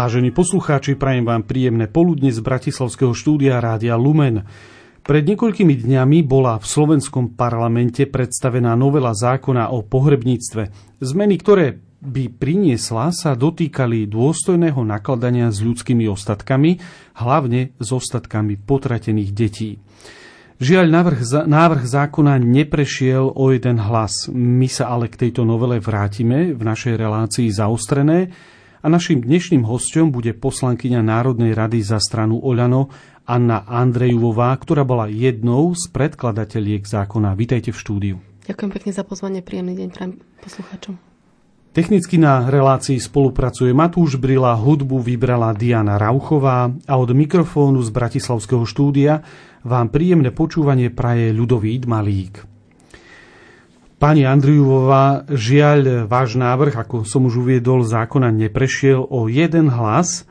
Vážení poslucháči, prajem vám príjemné poludne z Bratislavského štúdia Rádia Lumen. Pred niekoľkými dňami bola v slovenskom parlamente predstavená novela zákona o pohrebníctve. Zmeny, ktoré by priniesla, sa dotýkali dôstojného nakladania s ľudskými ostatkami, hlavne s ostatkami potratených detí. Žiaľ, návrh, návrh zákona neprešiel o jeden hlas. My sa ale k tejto novele vrátime v našej relácii zaostrené a našim dnešným hostom bude poslankyňa Národnej rady za stranu Oľano Anna Andrejová, ktorá bola jednou z predkladateliek zákona. Vítajte v štúdiu. Ďakujem pekne za pozvanie, príjemný deň pre poslucháčom. Technicky na relácii spolupracuje Matúš Brila, hudbu vybrala Diana Rauchová a od mikrofónu z Bratislavského štúdia vám príjemné počúvanie praje Ľudový Malík. Pani Andriuvová, žiaľ, váš návrh, ako som už uviedol, zákona neprešiel o jeden hlas.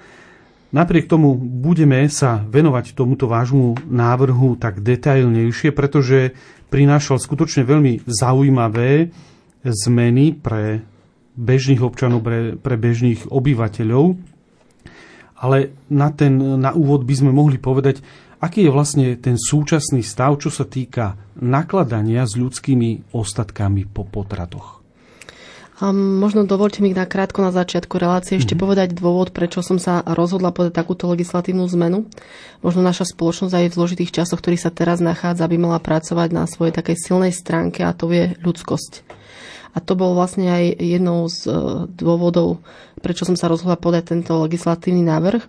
Napriek tomu budeme sa venovať tomuto vášmu návrhu tak detailnejšie, pretože prinášal skutočne veľmi zaujímavé zmeny pre bežných občanov, pre, pre bežných obyvateľov. Ale na, ten, na úvod by sme mohli povedať, aký je vlastne ten súčasný stav, čo sa týka nakladania s ľudskými ostatkami po potratoch. Um, možno dovolte mi na krátko na začiatku relácie ešte mm-hmm. povedať dôvod, prečo som sa rozhodla podať takúto legislatívnu zmenu. Možno naša spoločnosť aj v zložitých časoch, ktorý sa teraz nachádza, by mala pracovať na svojej takej silnej stránke a to je ľudskosť. A to bol vlastne aj jednou z e, dôvodov, prečo som sa rozhodla podať tento legislatívny návrh.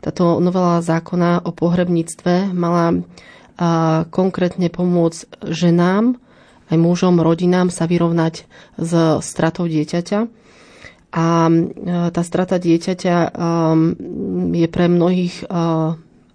Táto novela zákona o pohrebníctve mala konkrétne pomôcť ženám, aj mužom, rodinám sa vyrovnať s stratou dieťaťa. A e, tá strata dieťaťa e, je pre mnohých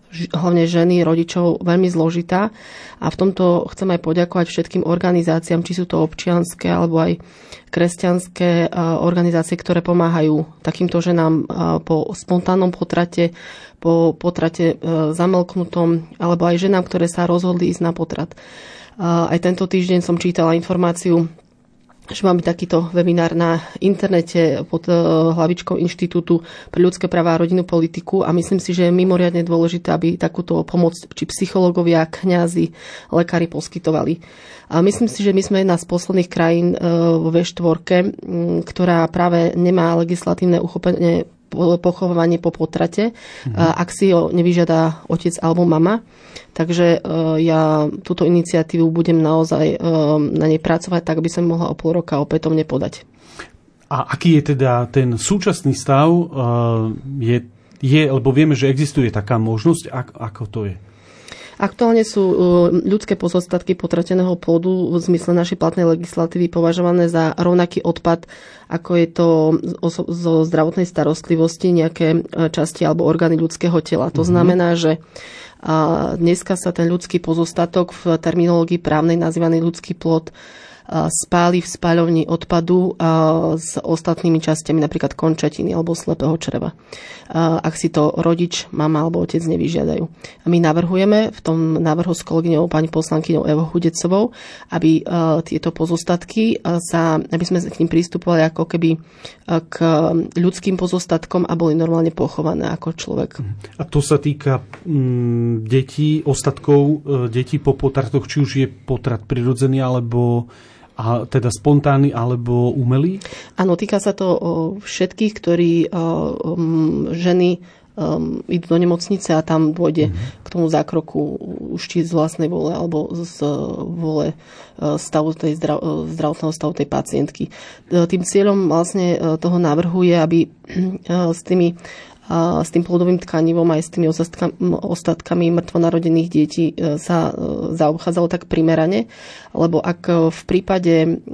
hlavne ženy, rodičov, veľmi zložitá. A v tomto chcem aj poďakovať všetkým organizáciám, či sú to občianské alebo aj kresťanské organizácie, ktoré pomáhajú takýmto ženám po spontánnom potrate, po potrate e, zamelknutom, alebo aj ženám, ktoré sa rozhodli ísť na potrat. Aj tento týždeň som čítala informáciu že máme takýto webinár na internete pod eh, hlavičkou Inštitútu pre ľudské práva a rodinnú politiku a myslím si, že je mimoriadne dôležité, aby takúto pomoc či psychológovia, kňazi, lekári poskytovali. A myslím si, že my sme jedna z posledných krajín eh, vo V4, ktorá práve nemá legislatívne uchopenie pochovanie po potrate, mm-hmm. ak si ho nevyžiada otec alebo mama. Takže e, ja túto iniciatívu budem naozaj e, na nej pracovať, tak by som mohla o pol roka opätovne podať. A aký je teda ten súčasný stav? E, je, je, lebo vieme, že existuje taká možnosť, ako to je? Aktuálne sú ľudské pozostatky potrateného plodu v zmysle našej platnej legislatívy považované za rovnaký odpad, ako je to zo zdravotnej starostlivosti nejaké časti alebo orgány ľudského tela. To mm-hmm. znamená, že dneska sa ten ľudský pozostatok v terminológii právnej nazývaný ľudský plod spáli v spáľovni odpadu s ostatnými častiami, napríklad končatiny alebo slepého čreva. Ak si to rodič, mama alebo otec nevyžiadajú. My navrhujeme v tom návrhu s kolegyňou pani poslankyňou Evo Hudecovou, aby tieto pozostatky sa, aby sme k ním pristupovali ako keby k ľudským pozostatkom a boli normálne pochované ako človek. A to sa týka mm, detí, ostatkov e, detí po potratoch, či už je potrat prirodzený alebo a teda spontánny alebo umelý? Áno, týka sa to všetkých, ktorí ženy um, idú do nemocnice a tam dôjde mm-hmm. k tomu zákroku už či z vlastnej vole alebo z vole e, stavu tej zdrav, e, zdravotného stavu tej pacientky. E, tým cieľom vlastne toho návrhu je, aby s tými s tým plodovým tkanivom aj s tými ostatkami mŕtvonarodených detí e, sa e, zaobchádzalo tak primerane, lebo ak e, v prípade,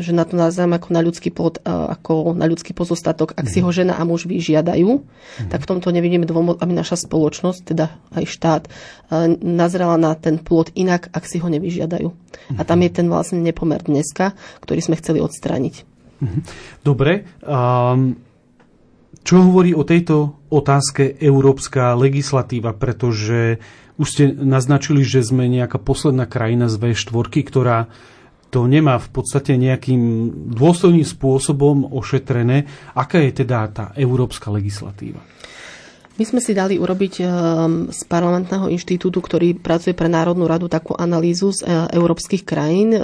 že na to nazvem ako na ľudský plod, ako na ľudský pozostatok, ak si ho žena a muž vyžiadajú, mm. tak v tomto nevidíme dôvod, aby naša spoločnosť, teda aj štát, nazrela na ten plod inak, ak si ho nevyžiadajú. A tam je ten vlastne nepomer dneska, ktorý sme chceli odstrániť. Mhm. Dobre. Um čo hovorí o tejto otázke európska legislatíva, pretože už ste naznačili, že sme nejaká posledná krajina z V4, ktorá to nemá v podstate nejakým dôstojným spôsobom ošetrené. Aká je teda tá európska legislatíva? My sme si dali urobiť ehm, z parlamentného inštitútu, ktorý pracuje pre Národnú radu, takú analýzu z e, európskych krajín. E,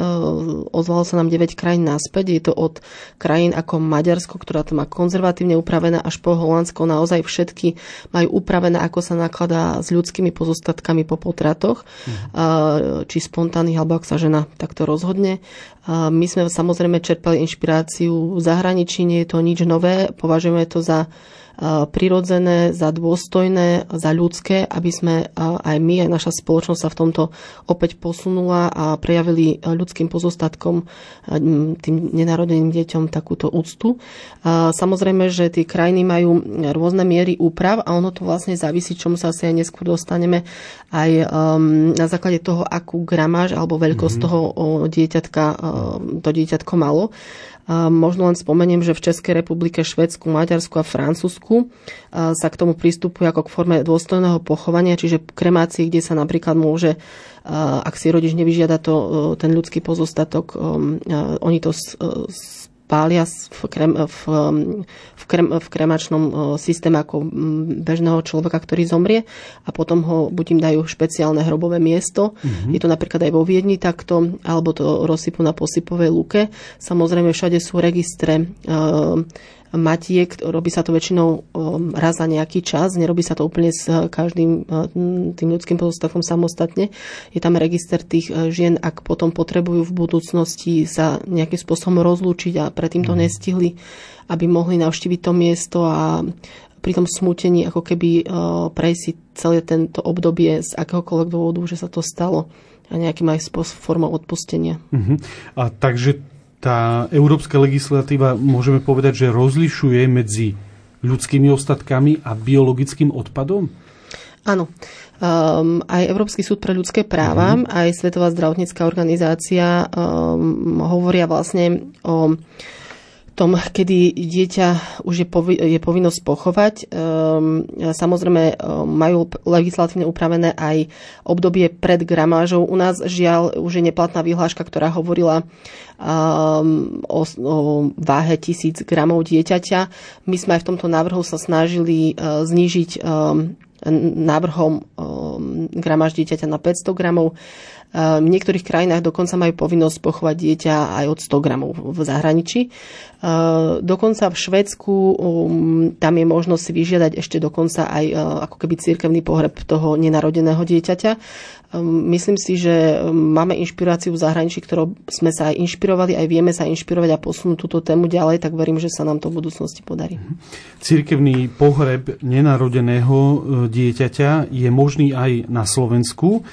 ozvalo sa nám 9 krajín naspäť. Je to od krajín ako Maďarsko, ktorá to má konzervatívne upravené, až po Holandsko. Naozaj všetky majú upravené, ako sa nakladá s ľudskými pozostatkami po potratoch, mhm. či spontánnych, alebo ak sa žena takto rozhodne. My sme samozrejme čerpali inšpiráciu v zahraničí, nie je to nič nové. Považujeme to za prirodzené, za dôstojné, za ľudské, aby sme aj my, aj naša spoločnosť sa v tomto opäť posunula a prejavili ľudským pozostatkom, tým nenarodeným deťom takúto úctu. Samozrejme, že tie krajiny majú rôzne miery úprav a ono to vlastne závisí, čomu sa asi aj neskôr dostaneme, aj na základe toho, akú gramáž alebo veľkosť mm-hmm. toho dieťatka to dieťatko malo. Možno len spomeniem, že v Českej republike, Švedsku, Maďarsku a Francúzsku sa k tomu pristupuje ako k forme dôstojného pochovania, čiže kremácii, kde sa napríklad môže, ak si rodič nevyžiada to, ten ľudský pozostatok, oni to pália v, krem, v, v, krem, v kremačnom e, systéme ako bežného človeka, ktorý zomrie a potom ho buď im dajú špeciálne hrobové miesto. Mm-hmm. Je to napríklad aj vo Viedni takto, alebo to rozsypu na posypovej luke. Samozrejme všade sú registre matiek, robí sa to väčšinou um, raz za nejaký čas, nerobí sa to úplne s uh, každým uh, tým ľudským pozostatkom samostatne. Je tam register tých uh, žien, ak potom potrebujú v budúcnosti sa nejakým spôsobom rozlúčiť a predtým to mhm. nestihli, aby mohli navštíviť to miesto a pri tom smútení ako keby prejsť si celé tento obdobie z akéhokoľvek dôvodu, že sa to stalo a nejakým aj formou odpustenia. Uh-huh. A takže tá európska legislatíva, môžeme povedať, že rozlišuje medzi ľudskými ostatkami a biologickým odpadom? Áno. Um, aj Európsky súd pre ľudské práva, mm. aj Svetová zdravotnícká organizácia um, hovoria vlastne o tom, kedy dieťa už je, povi- je povinnosť pochovať. Um, samozrejme um, majú legislatívne upravené aj obdobie pred gramážou. U nás žiaľ už je neplatná vyhláška, ktorá hovorila um, o, o váhe tisíc gramov dieťaťa. My sme aj v tomto návrhu sa snažili uh, znížiť um, návrhom um, gramáž dieťaťa na 500 gramov. V niektorých krajinách dokonca majú povinnosť pochovať dieťa aj od 100 gramov v zahraničí. Dokonca v Švedsku um, tam je možnosť si vyžiadať ešte dokonca aj ako keby církevný pohreb toho nenarodeného dieťaťa. Um, myslím si, že máme inšpiráciu v zahraničí, ktorou sme sa aj inšpirovali, aj vieme sa inšpirovať a posunúť túto tému ďalej, tak verím, že sa nám to v budúcnosti podarí. Mhm. Církevný pohreb nenarodeného e, dieťaťa je možný aj na Slovensku.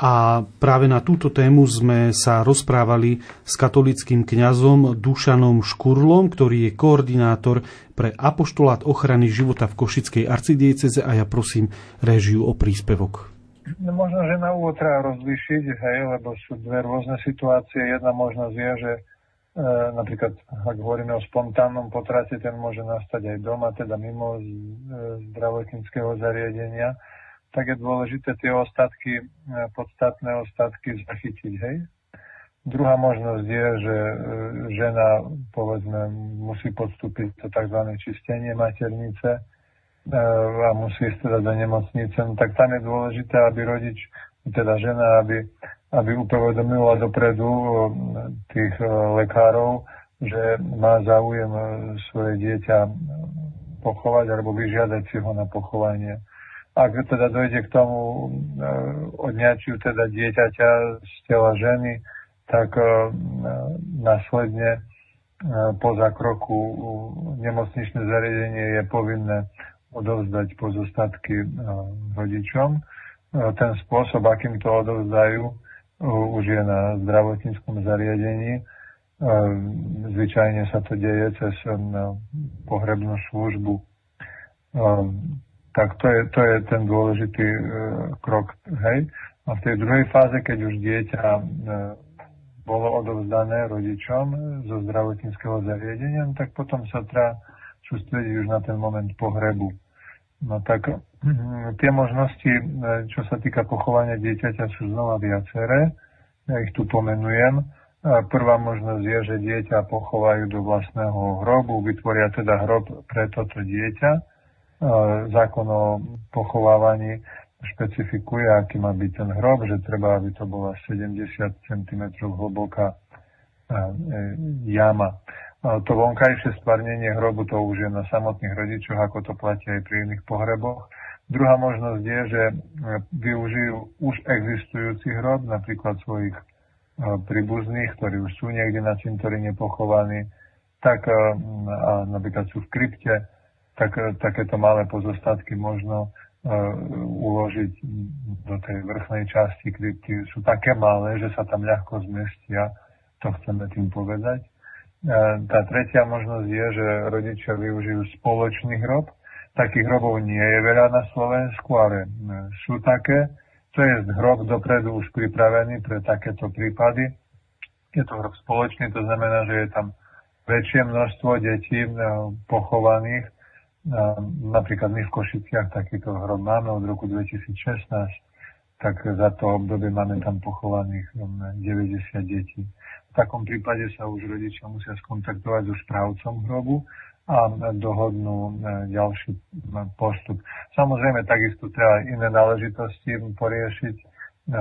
A práve na túto tému sme sa rozprávali s katolickým kňazom Dušanom Škurlom, ktorý je koordinátor pre apoštolát ochrany života v Košickej arcidieceze a ja prosím režiu o príspevok. No, možno, že na úvod treba rozlišiť, hej, lebo sú dve rôzne situácie. Jedna možnosť je, že e, napríklad, ak hovoríme o spontánnom potrate, ten môže nastať aj doma, teda mimo z, e, zdravotníckého zariadenia tak je dôležité tie ostatky, e, podstatné ostatky zachytiť, hej. Druhá možnosť je, že e, žena, povedzme, musí podstúpiť to tzv. čistenie maternice e, a musí ísť teda do nemocnice, no tak tam je dôležité, aby rodič, teda žena, aby, aby upovedomila dopredu tých lekárov, že má záujem svoje dieťa pochovať alebo vyžiadať si ho na pochovanie ak teda dojde k tomu e, odňačiu teda dieťaťa z tela ženy, tak e, následne e, po zákroku nemocničné zariadenie je povinné odovzdať pozostatky rodičom. Ten spôsob, akým to odovzdajú, už je na zdravotníckom zariadení. Zvyčajne sa to deje cez pohrebnú službu tak to je, to je ten dôležitý e, krok. Hej. A v tej druhej fáze, keď už dieťa e, bolo odovzdané rodičom zo zdravotníckého zariadenia, no tak potom sa treba sústrediť už na ten moment pohrebu. No tak mm, tie možnosti, e, čo sa týka pochovania dieťaťa, sú znova viaceré. Ja ich tu pomenujem. Prvá možnosť je, že dieťa pochovajú do vlastného hrobu, vytvoria teda hrob pre toto dieťa. Zákon o pochovávaní špecifikuje, aký má byť ten hrob, že treba, aby to bola 70 cm hlboká jama. To vonkajšie stvarnenie hrobu to už je na samotných rodičoch, ako to platí aj pri iných pohreboch. Druhá možnosť je, že využijú už existujúci hrob, napríklad svojich príbuzných, ktorí už sú niekde na cintoríne pochovaní, tak napríklad sú v krypte, tak takéto malé pozostatky možno uložiť do tej vrchnej časti krypty. Sú také malé, že sa tam ľahko zmestia, to chceme tým povedať. Tá tretia možnosť je, že rodičia využijú spoločný hrob. Takých hrobov nie je veľa na Slovensku, ale sú také to je hrob dopredu už pripravený pre takéto prípady. Je to hrob spoločný, to znamená, že je tam väčšie množstvo detí eh, pochovaných. Napríklad my v Košiciach takýto hrob máme od roku 2016, tak za to obdobie máme tam pochovaných 90 eh, detí. V takom prípade sa už rodičia musia skontaktovať so správcom hrobu a dohodnú e, ďalší postup. Samozrejme, takisto treba iné náležitosti poriešiť. E,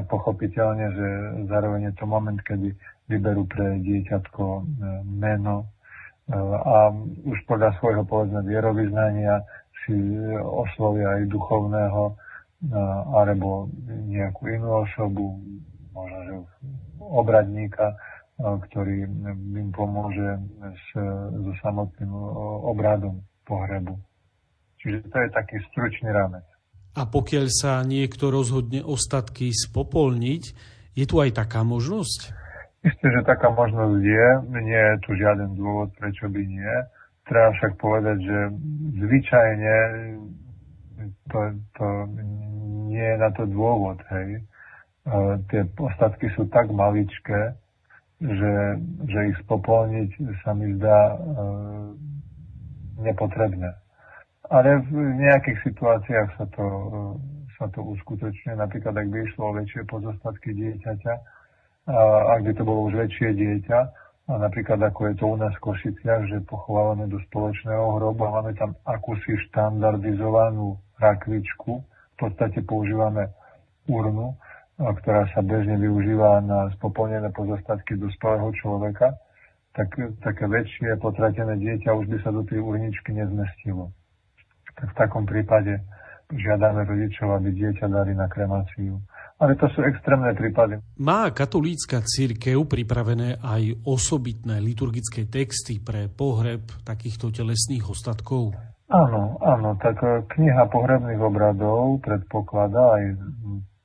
pochopiteľne, že zároveň je to moment, kedy vyberú pre dieťatko e, meno a už podľa svojho povedzme vierovýznania si oslovia aj duchovného alebo nejakú inú osobu, možno že obradníka, ktorý im pomôže s, so samotným obradom pohrebu. Čiže to je taký stručný rámec. A pokiaľ sa niekto rozhodne ostatky spopolniť, je tu aj taká možnosť? Isté, že taká možnosť je. Nie je tu žiaden dôvod, prečo by nie. Treba však povedať, že zvyčajne to, to nie je na to dôvod. Hej. Tie ostatky sú tak maličké, že, že ich spopolniť sa mi zdá e, nepotrebné. Ale v nejakých situáciách sa to, e, sa to uskutočňuje. Napríklad, ak by išlo o väčšie pozostatky dieťaťa, ak by to bolo už väčšie dieťa, a napríklad ako je to u nás v Košiciach, že pochovávame do spoločného hrobu a máme tam akúsi štandardizovanú rakvičku, v podstate používame urnu, ktorá sa bežne využíva na spopolnené pozostatky dospelého človeka, tak také väčšie potratené dieťa už by sa do tej urničky nezmestilo. Tak v takom prípade žiadame rodičov, aby dieťa dali na kremáciu. Ale to sú extrémne prípady. Má katolícka církev pripravené aj osobitné liturgické texty pre pohreb takýchto telesných ostatkov? Áno, áno, tak kniha pohrebných obradov predpokladá aj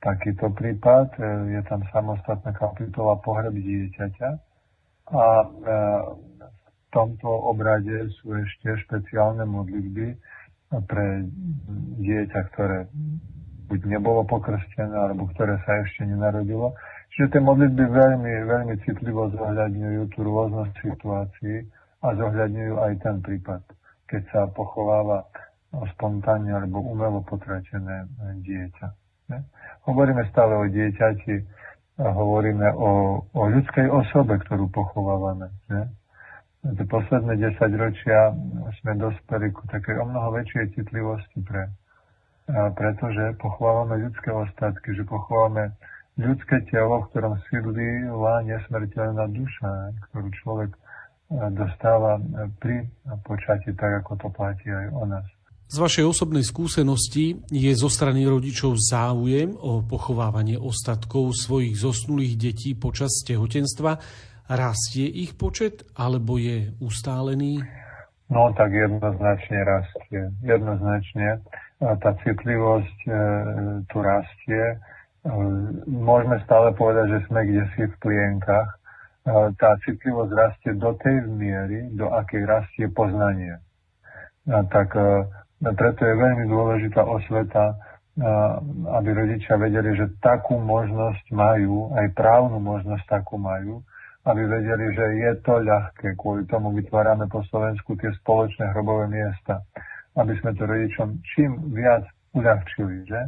takýto prípad. Je tam samostatná kapitola pohreb dieťaťa a e, v tomto obrade sú ešte špeciálne modlitby pre dieťa, ktoré buď nebolo pokrstené, alebo ktoré sa ešte nenarodilo. Čiže tie modlitby veľmi, veľmi citlivo zohľadňujú tú rôznosť situácií a zohľadňujú aj ten prípad, keď sa pochováva spontánne alebo umelo potratené dieťa. Ne? Hovoríme stále o dieťati hovoríme o, o ľudskej osobe, ktorú pochovávame. Ne? Posledné 10 ročia sme dospeli ku takej o mnoho väčšej citlivosti pre, pretože pochovávame ľudské ostatky, že pochovávame ľudské telo, v ktorom sídlila nesmrteľná duša, ktorú človek dostáva pri počati, tak ako to platí aj o nás. Z vašej osobnej skúsenosti je zo strany rodičov záujem o pochovávanie ostatkov svojich zosnulých detí počas tehotenstva. Rastie ich počet alebo je ustálený? No tak jednoznačne rastie. Jednoznačne tá citlivosť e, tu rastie. E, môžeme stále povedať, že sme kde si v plienkach. E, tá citlivosť rastie do tej miery, do akej rastie poznanie. Tak preto je veľmi dôležitá osveta, aby rodičia vedeli, že takú možnosť majú, aj právnu možnosť takú majú, aby vedeli, že je to ľahké. Kvôli tomu vytvárame po Slovensku tie spoločné hrobové miesta, aby sme to rodičom čím viac uľahčili, že?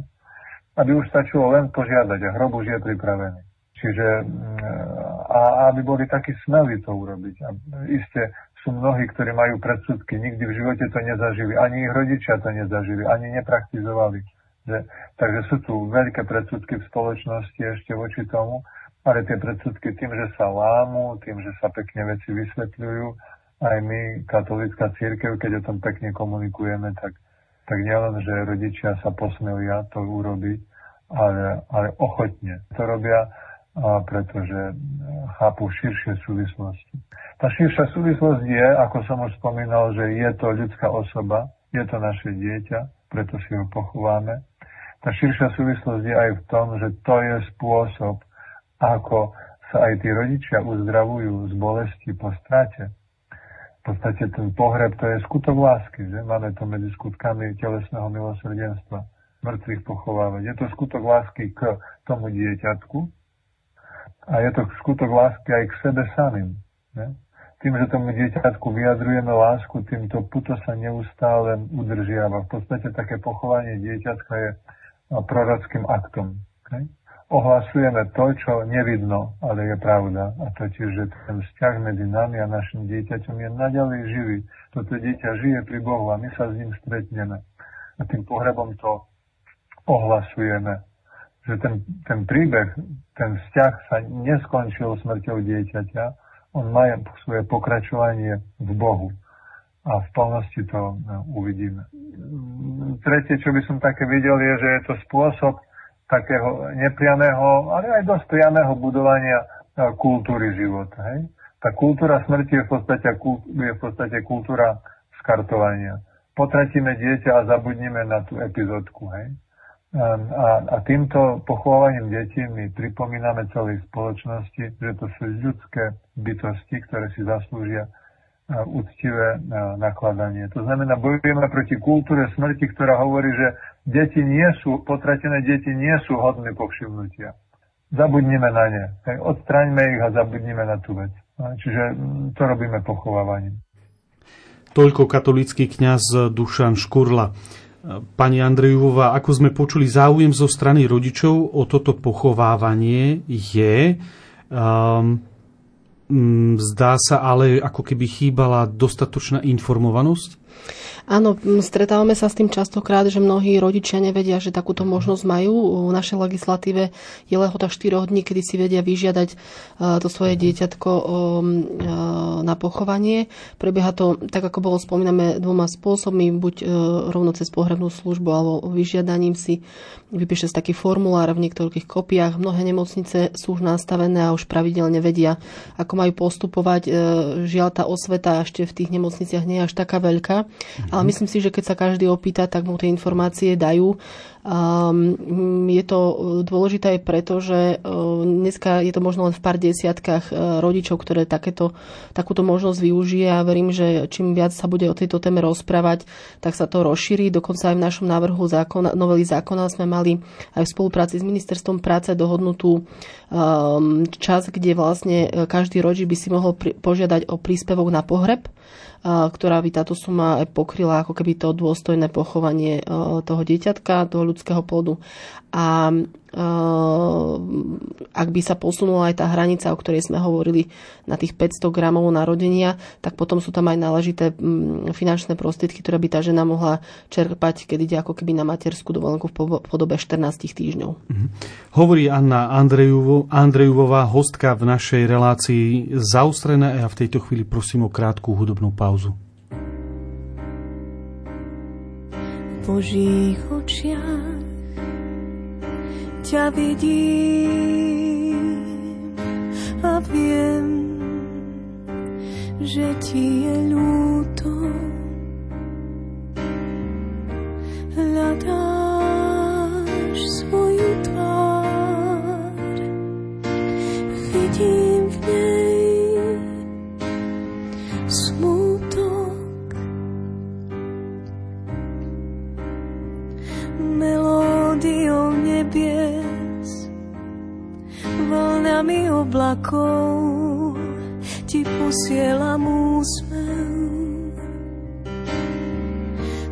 Aby už stačilo len požiadať a hrob už je pripravený. Čiže mm, a aby boli takí smelí to urobiť. A isté sú mnohí, ktorí majú predsudky, nikdy v živote to nezažili, ani ich rodičia to nezažili, ani nepraktizovali. Že, takže sú tu veľké predsudky v spoločnosti ešte voči tomu, ale tie predsudky tým, že sa lámu, tým, že sa pekne veci vysvetľujú, aj my, katolická církev, keď o tom pekne komunikujeme, tak, tak nielen, že rodičia sa posmelia to urobiť, ale, ale ochotne to robia, a pretože chápu širšie súvislosti. Tá širšia súvislosť je, ako som už spomínal, že je to ľudská osoba, je to naše dieťa, preto si ho pochováme. Tá širšia súvislosť je aj v tom, že to je spôsob, ako sa aj tí rodičia uzdravujú z bolesti po strate. Podstate ten pohreb to je skutok lásky, že? Máme to medzi skutkami telesného milosrdenstva. Mŕtvych pochovávať. Je to skutok lásky k tomu dieťatku a je to skutok lásky aj k sebe samým. Ne? tým, že tomu dieťatku vyjadrujeme lásku, týmto puto sa neustále udržiava. V podstate také pochovanie dieťatka je prorockým aktom. Okay? Ohlasujeme to, čo nevidno, ale je pravda. A totiž, že ten vzťah medzi nami a našim dieťaťom je naďalej živý. Toto dieťa žije pri Bohu a my sa s ním stretneme. A tým pohrebom to ohlasujeme. Že ten, ten príbeh, ten vzťah sa neskončil smrťou dieťaťa, on má svoje pokračovanie v Bohu. A v plnosti to no, uvidíme. Tretie, čo by som také videl, je, že je to spôsob takého neprianého, ale aj dosť priamého budovania e, kultúry života. Hej? Tá kultúra smrti je v podstate, je v podstate kultúra skartovania. Potratíme dieťa a zabudnime na tú epizódku. Hej? A, a týmto pochovávaním detí my pripomíname celej spoločnosti, že to sú ľudské bytosti, ktoré si zaslúžia úctivé nakladanie. To znamená, bojujeme proti kultúre smrti, ktorá hovorí, že deti nie sú, potratené deti nie sú hodné povšimnutia. Zabudnime na ne. Odstraňme ich a zabudnime na tú vec. Čiže to robíme pochovávaním. Toľko katolický kňaz Dušan Škurla. Pani Andrejová, ako sme počuli, záujem zo strany rodičov o toto pochovávanie je. Um, zdá sa ale, ako keby chýbala dostatočná informovanosť? Áno, stretávame sa s tým častokrát, že mnohí rodičia nevedia, že takúto možnosť majú. V našej legislatíve je lehota 4 dní, kedy si vedia vyžiadať e, to svoje dieťatko e, na pochovanie. Prebieha to, tak ako bolo spomínané, dvoma spôsobmi, buď e, rovno cez pohrebnú službu alebo vyžiadaním si vypíše taký formulár v niektorých kopiách. Mnohé nemocnice sú už nastavené a už pravidelne vedia, ako majú postupovať. Žiaľ, tá osveta ešte v tých nemocniciach nie je až taká veľká. Ale myslím si, že keď sa každý opýta, tak mu tie informácie dajú. Um, je to dôležité aj preto, že uh, dneska je to možno len v pár desiatkách uh, rodičov, ktoré takéto, takúto možnosť využije a verím, že čím viac sa bude o tejto téme rozprávať, tak sa to rozšíri. Dokonca aj v našom návrhu zákona, novely zákona sme mali aj v spolupráci s ministerstvom práce dohodnutú um, čas, kde vlastne každý rodič by si mohol požiadať o príspevok na pohreb ktorá by táto suma pokryla ako keby to dôstojné pochovanie toho dieťatka, toho plodu. A ak by sa posunula aj tá hranica, o ktorej sme hovorili na tých 500 gramov narodenia, tak potom sú tam aj náležité finančné prostriedky, ktoré by tá žena mohla čerpať, keď ide ako keby na materskú dovolenku v podobe 14 týždňov. Mhm. Hovorí Anna Andrejovo, Andrejovová, hostka v našej relácii zaustrená a ja v tejto chvíli prosím o krátku hudobnú pauzu. Božích očiach ťa vidím a viem, že ti je ľúto. Hľadáš vlnami oblakov ti posielam úsmev.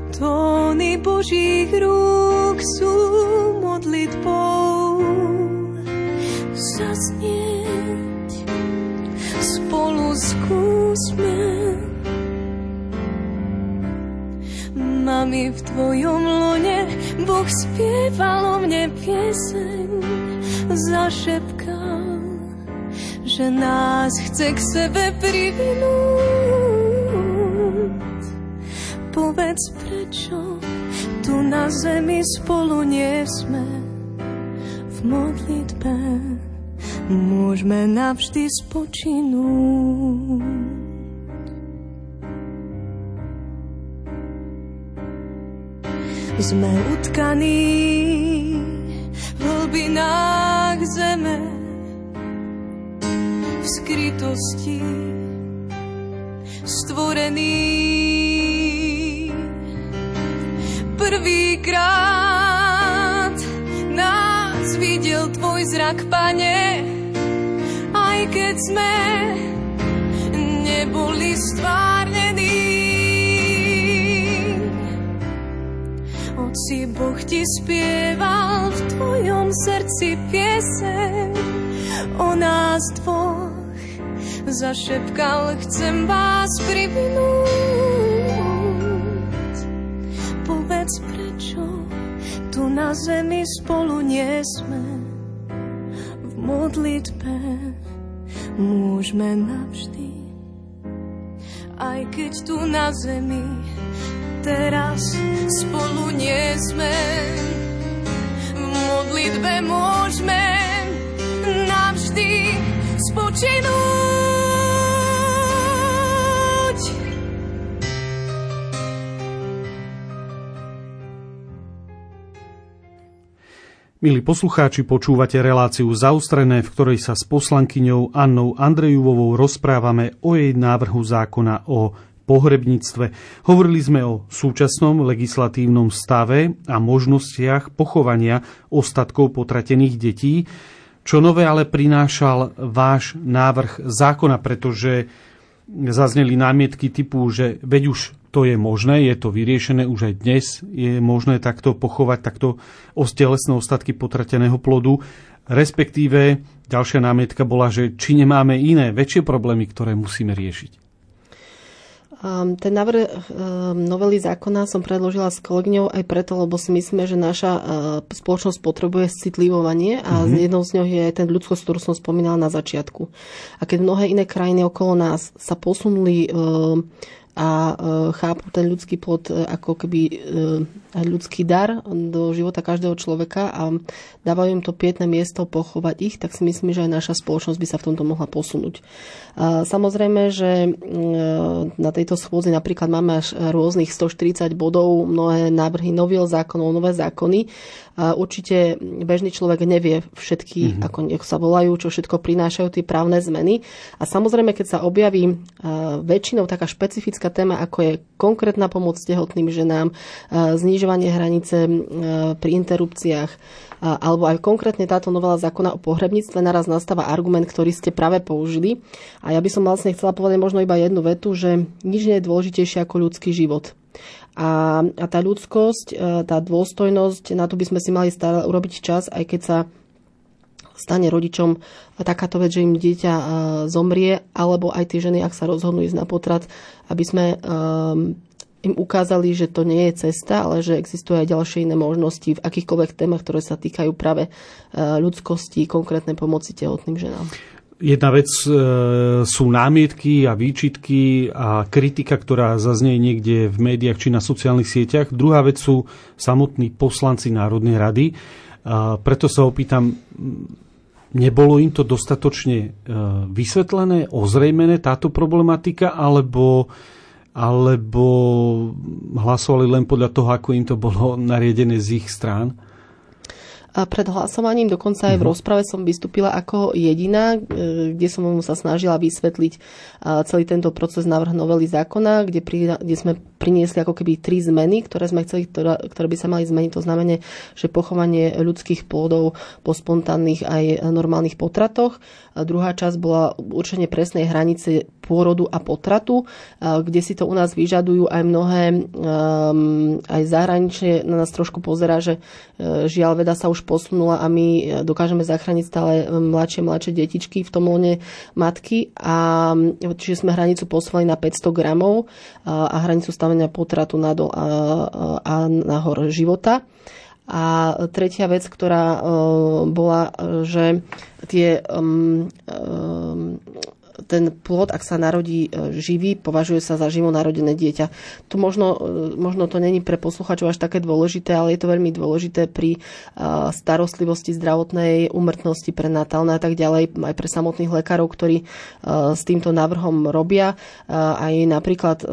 Tóny Božích rúk sú modlitbou zaznieť sme. Mami, v tvojom lone Boh spieval o mne pieseň, zašepkal, že nás chce k sebe privinúť. Povedz prečo tu na zemi spolu nie sme v modlitbe môžeme navždy spočinúť. Sme utkaní v hlbinách zeme, v skrytosti stvorení. Prvýkrát nás videl tvoj zrak, pane, keď sme neboli stvárnení. Oci Boh ti spieval v tvojom srdci pieseň o nás dvoch. Zašepkal, chcem vás privinúť. Povedz, prečo tu na zemi spolu nie sme v modlitbe môžeme navždy. Aj keď tu na zemi teraz spolu nie sme, v modlitbe môžeme navždy spočinúť. Milí poslucháči, počúvate reláciu zaustrené, v ktorej sa s poslankyňou Annou Andrejuvovou rozprávame o jej návrhu zákona o pohrebníctve. Hovorili sme o súčasnom legislatívnom stave a možnostiach pochovania ostatkov potratených detí. Čo nové ale prinášal váš návrh zákona, pretože zazneli námietky typu, že veď už to je možné, je to vyriešené už aj dnes, je možné takto pochovať takto telesné ostatky potrateného plodu, respektíve ďalšia námietka bola, že či nemáme iné väčšie problémy, ktoré musíme riešiť. Um, ten návrh um, novely zákona som predložila s kolegyňou aj preto, lebo si myslíme, že naša uh, spoločnosť potrebuje citlivovanie a mm-hmm. jednou z ňou je aj ten ľudskosť, ktorú som spomínala na začiatku. A keď mnohé iné krajiny okolo nás sa posunuli a e, chápu ten ľudský plod e, ako keby e, ľudský dar do života každého človeka a dávajú im to pietné miesto pochovať ich, tak si myslím, že aj naša spoločnosť by sa v tomto mohla posunúť. Samozrejme, že na tejto schôdzi napríklad máme až rôznych 140 bodov, mnohé návrhy noviel zákonov, nové zákony. Určite bežný človek nevie všetky, mm-hmm. ako nech sa volajú, čo všetko prinášajú tie právne zmeny. A samozrejme, keď sa objaví väčšinou taká špecifická téma, ako je konkrétna pomoc tehotným ženám, znižovanie hranice pri interrupciách, alebo aj konkrétne táto novela zákona o pohrebníctve naraz nastáva argument, ktorý ste práve použili. A ja by som vlastne chcela povedať možno iba jednu vetu, že nič nie je dôležitejšie ako ľudský život. A, a tá ľudskosť, tá dôstojnosť, na to by sme si mali stále urobiť čas, aj keď sa stane rodičom takáto vec, že im dieťa e, zomrie, alebo aj tie ženy, ak sa rozhodnú ísť na potrat, aby sme um, im ukázali, že to nie je cesta, ale že existujú aj ďalšie iné možnosti v akýchkoľvek témach, ktoré sa týkajú práve e, ľudskosti, konkrétnej pomoci tehotným ženám. Jedna vec e, sú námietky a výčitky a kritika, ktorá zaznie niekde v médiách či na sociálnych sieťach. Druhá vec sú samotní poslanci Národnej rady. Preto sa opýtam, nebolo im to dostatočne e, vysvetlené, ozrejmené táto problematika, alebo alebo hlasovali len podľa toho, ako im to bolo nariedené z ich strán? A pred hlasovaním, dokonca aj v mhm. rozprave som vystúpila ako jediná, e, kde som mu sa snažila vysvetliť celý tento proces návrh novely zákona, kde, pri, kde sme priniesli ako keby tri zmeny, ktoré sme chceli, ktoré, ktoré by sa mali zmeniť. To znamená, že pochovanie ľudských plodov po spontánnych aj normálnych potratoch. A druhá časť bola určenie presnej hranice pôrodu a potratu, kde si to u nás vyžadujú aj mnohé, um, aj zahranične na nás trošku pozera, že e, žiaľ veda sa už posunula a my dokážeme zachrániť stále mladšie, mladšie detičky v tom lone matky a čiže sme hranicu posúvali na 500 gramov a hranicu stavenia potratu nadol a, a nahor života. A tretia vec, ktorá bola, že tie um, um, ten plod, ak sa narodí e, živý, považuje sa za živo narodené dieťa. Tu možno, e, možno to není pre posluchačov až také dôležité, ale je to veľmi dôležité pri e, starostlivosti zdravotnej, umrtnosti prenatálnej a tak ďalej, aj pre samotných lekárov, ktorí s týmto návrhom robia. Aj napríklad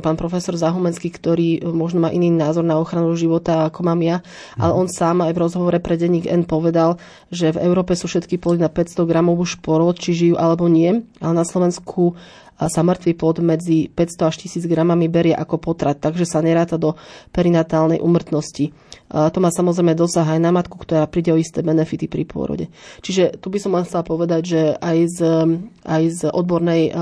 pán profesor Zahumenský, ktorý možno má iný názor na ochranu života, ako mám ja, ale on sám aj v rozhovore pre denník N povedal, že v Európe sú všetky plody na 500 gramov už porod, či žijú alebo nie ale na Slovensku sa mŕtvý plod medzi 500 až 1000 gramami berie ako potrat, takže sa neráta do perinatálnej umrtnosti. To má samozrejme dosah aj na matku, ktorá príde o isté benefity pri pôrode. Čiže tu by som len chcela povedať, že aj z, aj z odbornej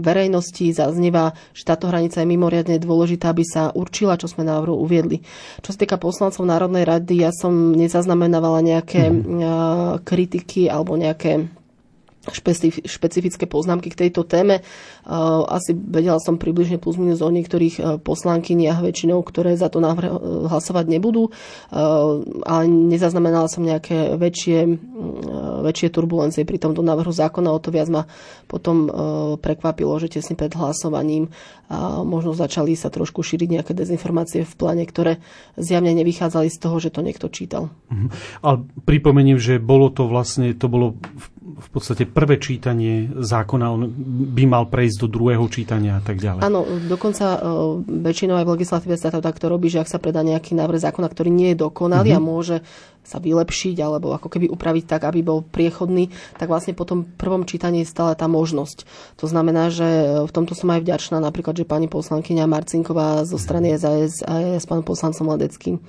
verejnosti zaznieva, že táto hranica je mimoriadne dôležitá, aby sa určila, čo sme návrhu uviedli. Čo sa týka poslancov Národnej rady, ja som nezaznamenávala nejaké mm. kritiky alebo nejaké špecifické poznámky k tejto téme. Asi vedela som približne plus minus o niektorých e, poslankyniach väčšinou, ktoré za to návrh e, hlasovať nebudú, ale nezaznamenala som nejaké väčšie, väčšie turbulencie pri tomto návrhu zákona. O to viac ma potom prekvapilo, že tesne pred hlasovaním možno začali sa trošku šíriť nejaké dezinformácie v pláne, ktoré zjavne nevychádzali z toho, že to niekto čítal. Mhm. Ale pripomeniem, že bolo to vlastne, to bolo v podstate prvé čítanie zákona, on by mal prejsť do druhého čítania a tak ďalej. Áno, dokonca uh, väčšinou aj v legislatíve sa to takto robí, že ak sa predá nejaký návrh zákona, ktorý nie je dokonalý mm-hmm. a môže sa vylepšiť alebo ako keby upraviť tak, aby bol priechodný, tak vlastne po tom prvom čítaní je stále tá možnosť. To znamená, že v tomto som aj vďačná napríklad, že pani poslankyňa Marcinková zo strany SAS a s pánom poslancom Ledeckým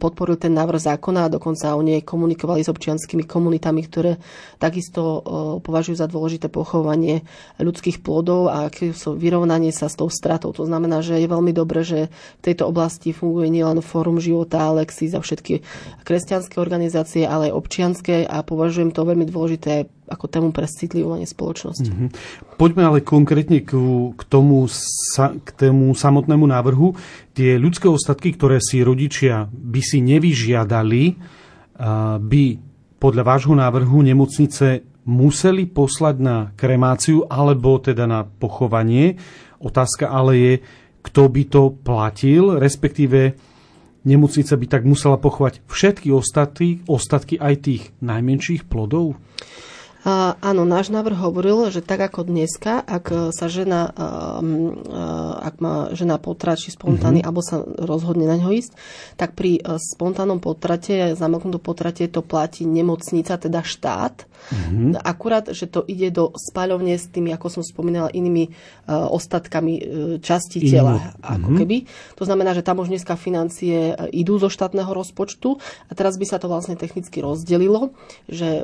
podporili ten návrh zákona a dokonca oni komunikovali s občianskými komunitami, ktoré takisto považujú za dôležité pochovanie ľudských plodov a vyrovnanie sa s tou stratou. To znamená, že je veľmi dobré, že v tejto oblasti funguje nielen Fórum života, Alexis a všetky kresťanské organizácie, ale aj občianské a považujem to veľmi dôležité ako tému pre citlivovanie spoločnosti. Mm-hmm. Poďme ale konkrétne k, k, tomu, sa, k tomu samotnému návrhu. Tie ľudské ostatky, ktoré si rodičia by si nevyžiadali, by podľa vášho návrhu nemocnice museli poslať na kremáciu alebo teda na pochovanie. Otázka ale je, kto by to platil, respektíve nemocnica by tak musela pochovať všetky ostatky, ostatky aj tých najmenších plodov? Áno, náš návrh hovoril, že tak ako dneska, ak sa žena, um, ak má žena potrat, či spontánny, mm-hmm. alebo sa rozhodne na ňo ísť, tak pri spontánnom potrate, zamoknutom potrate to platí nemocnica, teda štát. Mm-hmm. Akurát, že to ide do spaľovne s tými, ako som spomínala, inými ostatkami časti tela. Mm-hmm. Ako keby. To znamená, že tam už dneska financie idú zo štátneho rozpočtu a teraz by sa to vlastne technicky rozdelilo, že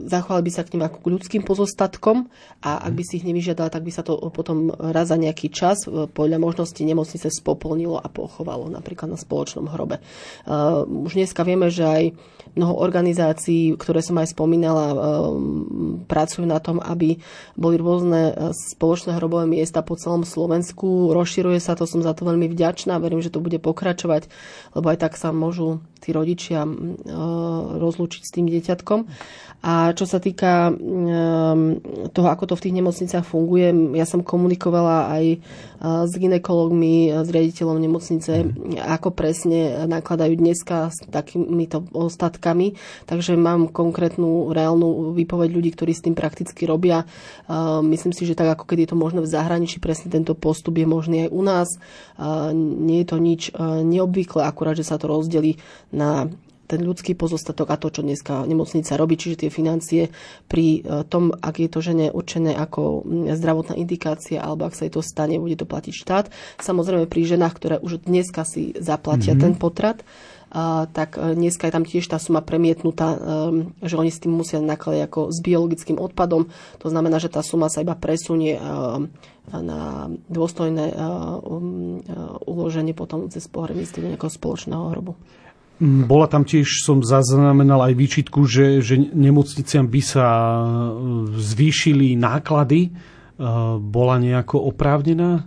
zachovali by sa k nim ako k ľudským pozostatkom a ak by si ich nevyžiadala, tak by sa to potom raz za nejaký čas e, podľa možnosti nemocnice spopolnilo a pochovalo napríklad na spoločnom hrobe. Uh, už dneska vieme, že aj mnoho organizácií, ktoré som aj spomínala, uh, pracujú na tom, aby boli rôzne spoločné hrobové miesta po celom Slovensku. Rozširuje sa to, som za to veľmi vďačná, verím, že to bude pokračovať, lebo aj tak sa môžu tí rodičia rozlúčiť s tým dieťatkom. A čo sa týka um, toho, ako to v tých nemocniciach funguje, ja som komunikovala aj uh, s ginekologmi, s riaditeľom nemocnice, mm. ako presne nakladajú dneska s takýmito ostatkami. Takže mám konkrétnu reálnu výpoveď ľudí, ktorí s tým prakticky robia. Myslím si, že tak ako keď je to možné v zahraničí, presne tento postup je možný aj u nás. Nie je to nič neobvyklé, akurát, že sa to rozdelí na ten ľudský pozostatok a to, čo dneska nemocnica robí, čiže tie financie pri tom, ak je to žene určené ako zdravotná indikácia alebo ak sa jej to stane, bude to platiť štát. Samozrejme pri ženách, ktoré už dneska si zaplatia mm-hmm. ten potrat, a, tak e, dneska je tam tiež tá suma premietnutá, e, že oni s tým musia nakladať ako s biologickým odpadom. To znamená, že tá suma sa iba presunie e, na dôstojné um, uloženie potom cez pohrebníctvo nejakého spoločného hrobu. Mm, bola tam tiež, som zaznamenal aj výčitku, že, že nemocniciam by sa zvýšili náklady. Bola nejako oprávnená?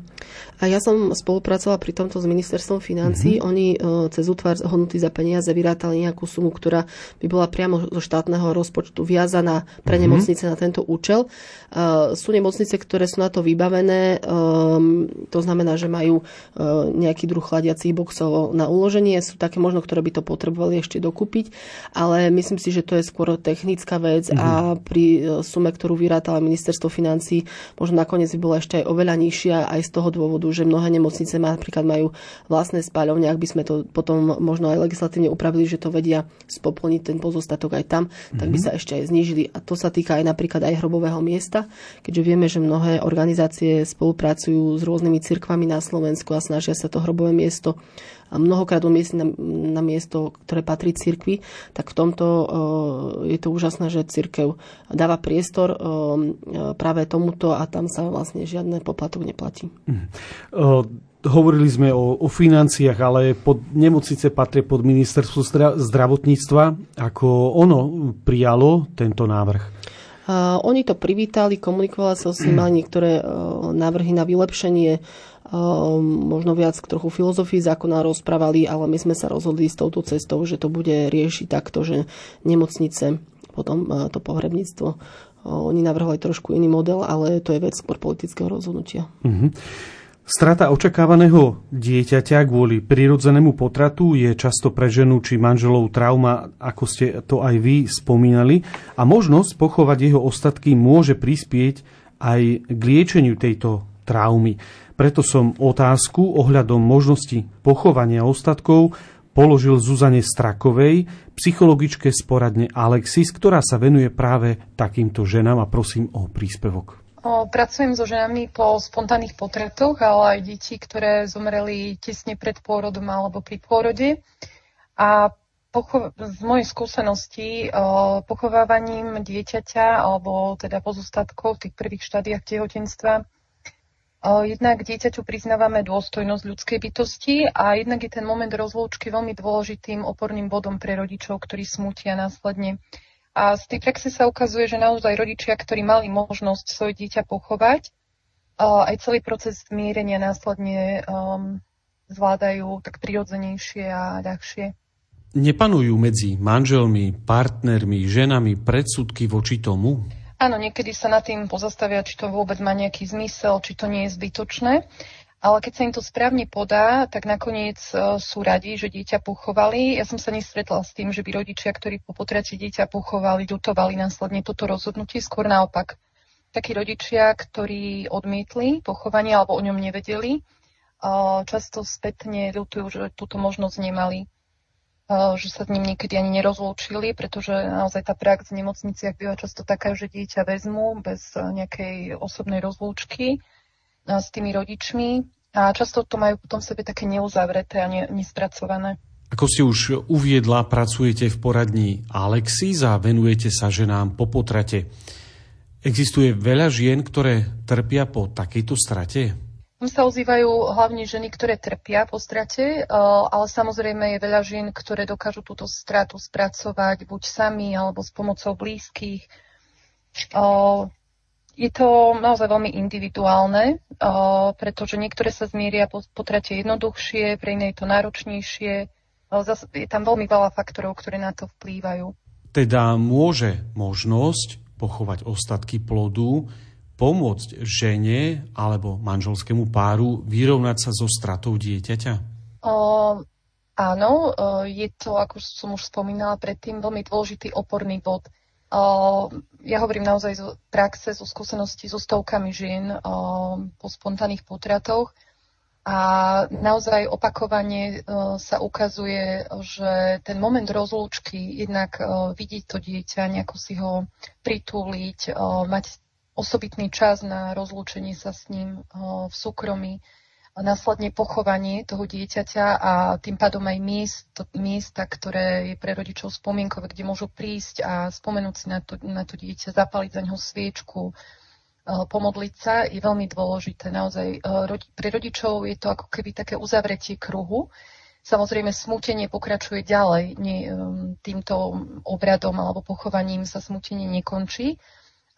A ja som spolupracovala pri tomto s ministerstvom financí. Mm-hmm. Oni uh, cez útvar hodnoty za peniaze vyrátali nejakú sumu, ktorá by bola priamo zo štátneho rozpočtu viazaná pre mm-hmm. nemocnice na tento účel. Uh, sú nemocnice, ktoré sú na to vybavené. Um, to znamená, že majú uh, nejaký druh chladiacich boxov na uloženie. Sú také možno, ktoré by to potrebovali ešte dokúpiť. Ale myslím si, že to je skôr technická vec mm-hmm. a pri sume, ktorú vyrátala ministerstvo financí, možno nakoniec by bola ešte aj oveľa nižšia aj z toho dôvodu, že mnohé nemocnice napríklad majú vlastné spáľovne, ak by sme to potom možno aj legislatívne upravili, že to vedia spoplniť ten pozostatok aj tam, mm-hmm. tak by mhm. sa ešte aj znížili. A to sa týka aj napríklad aj hrobového miesta, keďže vieme, že mnohé organizácie spolupracujú s rôznymi cirkvami na Slovensku a snažia sa to hrobové miesto mnohokrát umiestniť na, na miesto, ktoré patrí cirkvi, tak v tomto uh, je to úžasné, že cirkev dáva priestor uh, práve tomuto a tam sa vlastne žiadne poplatok neplatí. Mm. Uh, hovorili sme o, o financiách, ale pod nemocnice patrí pod ministerstvo zdravotníctva. Ako ono prijalo tento návrh? Uh, oni to privítali, komunikovali sa s mali niektoré návrhy na vylepšenie možno viac k trochu filozofii zákona rozprávali, ale my sme sa rozhodli s touto cestou, že to bude riešiť takto, že nemocnice, potom e, to pohrebníctvo, e, oni navrhovali trošku iný model, ale to je vec skôr politického rozhodnutia. Mm-hmm. Strata očakávaného dieťaťa kvôli prirodzenému potratu je často pre ženu či manželov trauma, ako ste to aj vy spomínali, a možnosť pochovať jeho ostatky môže prispieť aj k liečeniu tejto traumy. Preto som otázku ohľadom možnosti pochovania ostatkov položil Zuzane Strakovej, psychologičke z poradne Alexis, ktorá sa venuje práve takýmto ženám a prosím o príspevok. Pracujem so ženami po spontánnych potratoch, ale aj deti, ktoré zomreli tesne pred pôrodom alebo pri pôrode. A pocho- z mojej skúsenosti pochovávaním dieťaťa alebo teda pozostatkov v tých prvých štádiách tehotenstva Jednak dieťaťu priznávame dôstojnosť ľudskej bytosti a jednak je ten moment rozlúčky veľmi dôležitým oporným bodom pre rodičov, ktorí smútia následne. A z tej praxe sa ukazuje, že naozaj rodičia, ktorí mali možnosť svoje dieťa pochovať, aj celý proces zmierenia následne um, zvládajú tak prirodzenejšie a ľahšie. Nepanujú medzi manželmi, partnermi, ženami predsudky voči tomu? Áno, niekedy sa nad tým pozastavia, či to vôbec má nejaký zmysel, či to nie je zbytočné. Ale keď sa im to správne podá, tak nakoniec e, sú radi, že dieťa pochovali. Ja som sa nestretla s tým, že by rodičia, ktorí po potrate dieťa pochovali, ľutovali následne toto rozhodnutie. Skôr naopak. Takí rodičia, ktorí odmietli pochovanie alebo o ňom nevedeli, e, často spätne ľutujú, že túto možnosť nemali že sa s ním niekedy ani nerozlúčili, pretože naozaj tá prax v nemocniciach býva často taká, že dieťa vezmú bez nejakej osobnej rozlúčky s tými rodičmi a často to majú potom v sebe také neuzavreté a nespracované. Ako ste už uviedla, pracujete v poradni Alexis a venujete sa ženám po potrate. Existuje veľa žien, ktoré trpia po takejto strate? Tam sa ozývajú hlavne ženy, ktoré trpia po strate, eh, ale samozrejme je veľa žien, ktoré dokážu túto stratu spracovať buď sami alebo s pomocou blízkych. Eh, je to naozaj veľmi individuálne, eh, pretože niektoré sa zmieria po potrate jednoduchšie, pre iné je to náročnejšie. Je tam veľmi veľa faktorov, ktoré na to vplývajú. Teda môže možnosť pochovať ostatky plodu pomôcť žene alebo manželskému páru vyrovnať sa so stratou dieťaťa? O, áno, je to, ako som už spomínala predtým, veľmi dôležitý oporný bod. O, ja hovorím naozaj zo praxe, zo skúseností so stovkami žien o, po spontánnych potratoch. A naozaj opakovane sa ukazuje, že ten moment rozlúčky, jednak vidieť to dieťa, nejako si ho pritúliť, mať osobitný čas na rozlúčenie sa s ním v súkromí, následne pochovanie toho dieťaťa a tým pádom aj miest, miesta, ktoré je pre rodičov spomienkové, kde môžu prísť a spomenúť si na to, na to dieťa, zapaliť za neho sviečku, eh, pomodliť sa, je veľmi dôležité. Naozaj eh, pre rodičov je to ako keby také uzavretie kruhu. Samozrejme, smútenie pokračuje ďalej. Nie, eh, týmto obradom alebo pochovaním sa smútenie nekončí,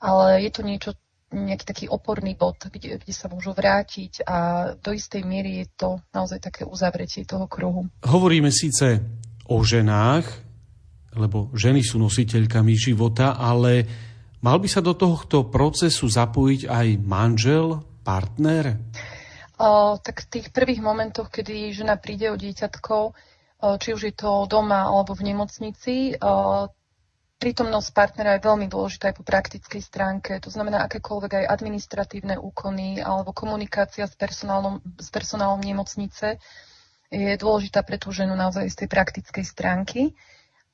ale je to niečo, nejaký taký oporný bod, kde, kde sa môžu vrátiť a do istej miery je to naozaj také uzavretie toho kruhu. Hovoríme síce o ženách, lebo ženy sú nositeľkami života, ale mal by sa do tohto procesu zapojiť aj manžel, partner? O, tak v tých prvých momentoch, kedy žena príde o dieťatko, či už je to doma alebo v nemocnici, o, prítomnosť partnera je veľmi dôležitá aj po praktickej stránke. To znamená, akékoľvek aj administratívne úkony alebo komunikácia s personálom, s personálom nemocnice je dôležitá pre tú ženu naozaj z tej praktickej stránky.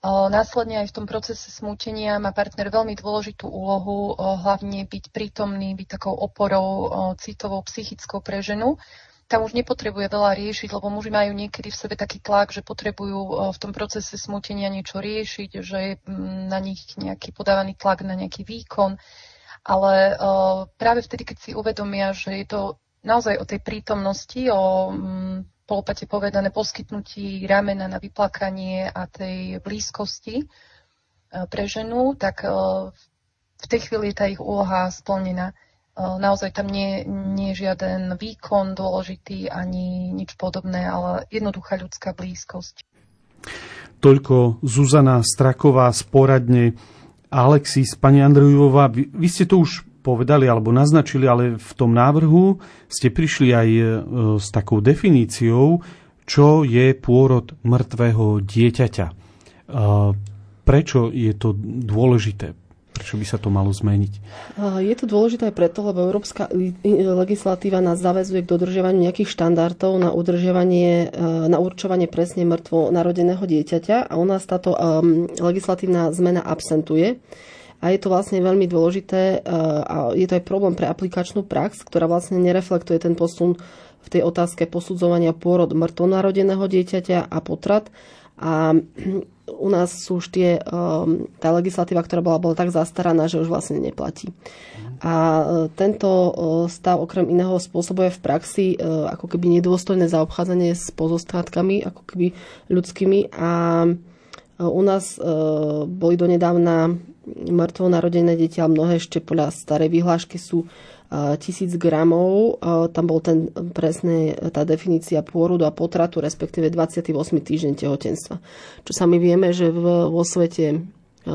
Následne aj v tom procese smútenia má partner veľmi dôležitú úlohu, hlavne byť prítomný, byť takou oporou citovou, psychickou pre ženu tam už nepotrebuje veľa riešiť, lebo muži majú niekedy v sebe taký tlak, že potrebujú v tom procese smutenia niečo riešiť, že je mm, na nich nejaký podávaný tlak na nejaký výkon. Ale práve vtedy, keď si uvedomia, že je to naozaj o tej prítomnosti, o mm, polopate povedané poskytnutí ramena na vyplakanie a tej blízkosti pre ženu, tak v tej chvíli je tá ich úloha splnená. Naozaj tam nie, je žiaden výkon dôležitý ani nič podobné, ale jednoduchá ľudská blízkosť. Toľko Zuzana Straková z poradne Alexis. Pani Andrejová, vy, vy ste to už povedali alebo naznačili, ale v tom návrhu ste prišli aj e, s takou definíciou, čo je pôrod mŕtvého dieťaťa. E, prečo je to dôležité? Prečo by sa to malo zmeniť? Je to dôležité aj preto, lebo európska legislatíva nás zavezuje k dodržiavaniu nejakých štandardov na, udržiavanie, e, na určovanie presne mŕtvo narodeného dieťaťa a u nás táto legislatívna zmena absentuje. A je to vlastne veľmi dôležité e, a je to aj problém pre aplikačnú prax, ktorá vlastne nereflektuje ten posun v tej otázke posudzovania pôrod mŕtvonarodeného dieťaťa a potrat. A u nás sú už tie, um, tá legislatíva, ktorá bola, bola tak zastaraná, že už vlastne neplatí. A uh, tento uh, stav okrem iného spôsobuje v praxi uh, ako keby nedôstojné zaobchádzanie s pozostatkami, ako keby ľudskými. A u nás boli donedávna mŕtvo narodené deti, ale mnohé ešte podľa starej vyhlášky sú tisíc gramov. Tam bol ten presne tá definícia pôrodu a potratu, respektíve 28. týždeň tehotenstva. Čo sa my vieme, že v, vo svete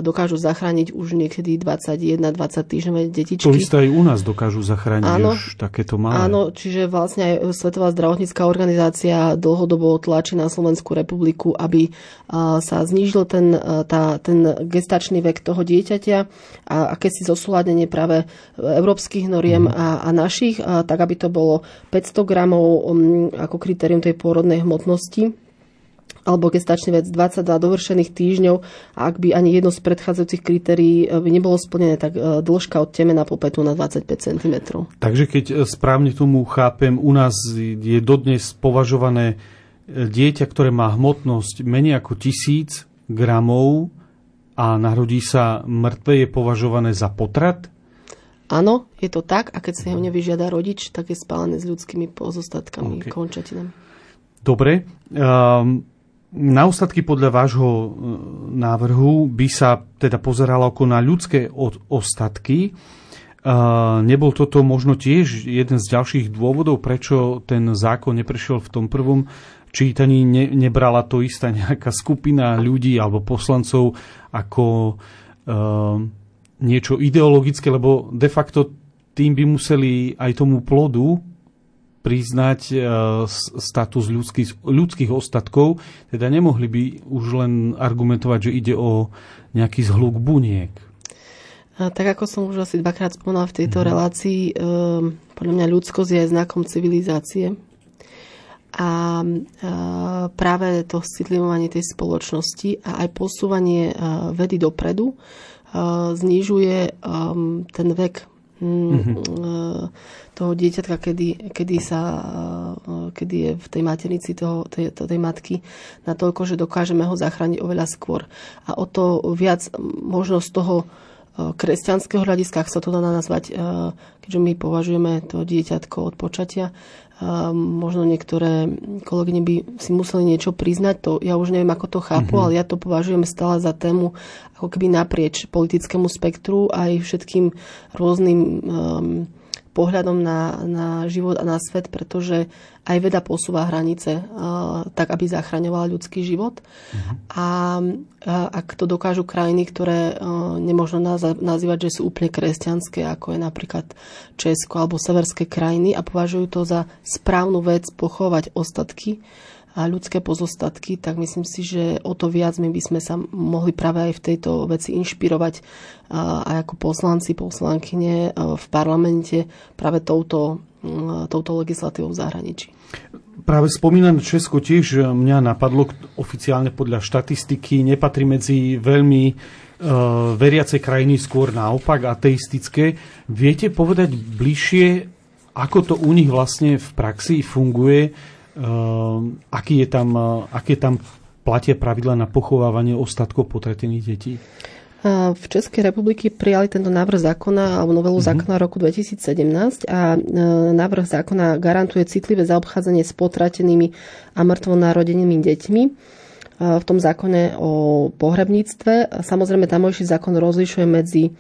dokážu zachrániť už niekedy 21-20 týždňové detičky. To isté aj u nás dokážu zachrániť áno, už takéto malé. Áno, čiže vlastne aj Svetová zdravotnícká organizácia dlhodobo tlačí na Slovenskú republiku, aby sa znížil ten, tá, ten gestačný vek toho dieťaťa a akési zosúladenie práve európskych noriem mm. a, a našich, a tak aby to bolo 500 gramov ako kritérium tej pôrodnej hmotnosti alebo gestačný vec 22 dovršených týždňov a ak by ani jedno z predchádzajúcich kritérií eh, by nebolo splnené, tak eh, dĺžka od temena po petu na 25 cm. Takže keď eh, správne tomu chápem, u nás je dodnes považované dieťa, ktoré má hmotnosť menej ako tisíc gramov a narodí sa mŕtve, je považované za potrat? Áno, je to tak a keď sa ho nevyžiada rodič, tak je spálené s ľudskými pozostatkami, okay. končatinami. Dobre. Um, na ostatky podľa vášho e, návrhu by sa teda pozeralo ako na ľudské ostatky. Nebol toto možno tiež jeden z ďalších dôvodov, prečo ten zákon neprešiel v tom prvom čítaní, ne, nebrala to istá nejaká skupina ľudí alebo poslancov ako uh, niečo ideologické, lebo de facto tým by museli aj tomu plodu priznať e, status ľudských, ľudských ostatkov, teda nemohli by už len argumentovať, že ide o nejaký zhluk buniek. A tak ako som už asi dvakrát spomínala v tejto mm. relácii, um, podľa mňa ľudskosť je aj znakom civilizácie. a práve to citlivovanie tej spoločnosti a aj posúvanie vedy dopredu znižuje ten vek mm-hmm. toho dieťatka, kedy, kedy, sa, kedy je v tej maternici toho, tej, tej matky natoľko, že dokážeme ho zachrániť oveľa skôr. A o to viac možno z toho kresťanského hľadiska, ak sa to dá nazvať, keďže my považujeme to dieťatko od počatia, možno niektoré kolegyne by si museli niečo priznať, to ja už neviem, ako to chápu, mm-hmm. ale ja to považujem stále za tému ako keby naprieč politickému spektru aj všetkým rôznym um, pohľadom na, na život a na svet, pretože aj veda posúva hranice uh, tak, aby zachraňovala ľudský život. Uh-huh. A, a ak to dokážu krajiny, ktoré uh, nemôžno nazývať, že sú úplne kresťanské, ako je napríklad Česko alebo severské krajiny a považujú to za správnu vec pochovať ostatky, a ľudské pozostatky, tak myslím si, že o to viac my by sme sa mohli práve aj v tejto veci inšpirovať aj ako poslanci, poslankyne v parlamente práve touto, touto legislatívou v zahraničí. Práve spomínané Česko tiež mňa napadlo oficiálne podľa štatistiky, nepatrí medzi veľmi uh, veriace krajiny, skôr naopak ateistické. Viete povedať bližšie, ako to u nich vlastne v praxi funguje? Ehm, aký je tam, eh, aké tam platia pravidla na pochovávanie ostatkov potretených detí? V Českej republiky prijali tento návrh zákona alebo novelu mm-hmm. zákona roku 2017 a eh, návrh zákona garantuje citlivé zaobchádzanie s potratenými a mŕtvonarodenými deťmi v tom zákone o pohrebníctve. Samozrejme, tamojší zákon rozlišuje medzi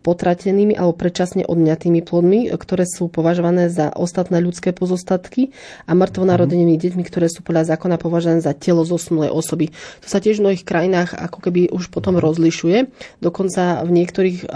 potratenými alebo predčasne odňatými plodmi, ktoré sú považované za ostatné ľudské pozostatky a mŕtvonarodenými mhm. deťmi, ktoré sú podľa zákona považované za telo zosnulej osoby. To sa tiež v mnohých krajinách ako keby už potom mhm. rozlišuje. Dokonca v niektorých,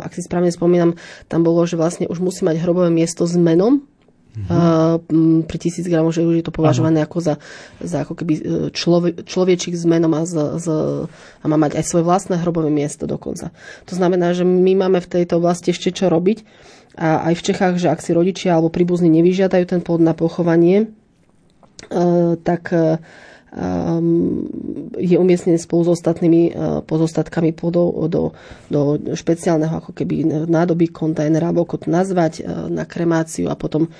ak si správne spomínam, tam bolo, že vlastne už musí mať hrobové miesto s menom Uh-huh. pri tisíc gramov, že už je to považované ako za, za ako keby e, človie, človečík s menom a, z, z, a má mať aj svoje vlastné hrobové miesto dokonca. To znamená, že my máme v tejto oblasti ešte čo robiť a aj v Čechách, že ak si rodičia alebo príbuzní nevyžiadajú ten plod na pochovanie, uh, tak je umiestnený spolu s ostatnými e, pozostatkami plodov do, do špeciálneho ako keby nádoby kontajnera, alebo ako to nazvať, e, na kremáciu a potom e,